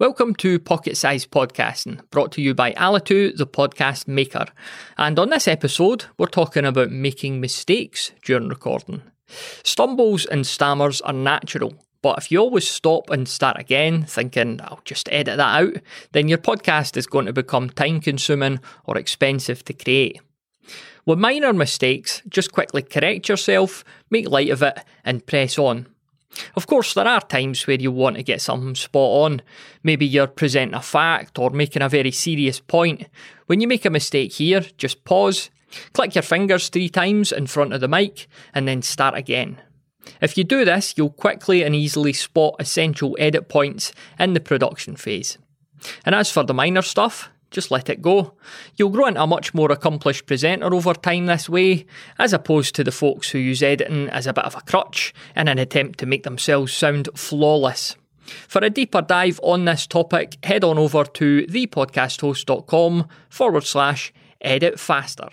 Welcome to Pocket Size Podcasting, brought to you by Alitu, the podcast maker. And on this episode, we're talking about making mistakes during recording. Stumbles and stammers are natural, but if you always stop and start again, thinking, I'll just edit that out, then your podcast is going to become time consuming or expensive to create. With minor mistakes, just quickly correct yourself, make light of it, and press on. Of course, there are times where you want to get something spot on. Maybe you're presenting a fact or making a very serious point. When you make a mistake here, just pause, click your fingers three times in front of the mic, and then start again. If you do this, you'll quickly and easily spot essential edit points in the production phase. And as for the minor stuff, just let it go. You'll grow into a much more accomplished presenter over time this way, as opposed to the folks who use editing as a bit of a crutch in an attempt to make themselves sound flawless. For a deeper dive on this topic, head on over to thepodcasthost.com forward slash edit faster.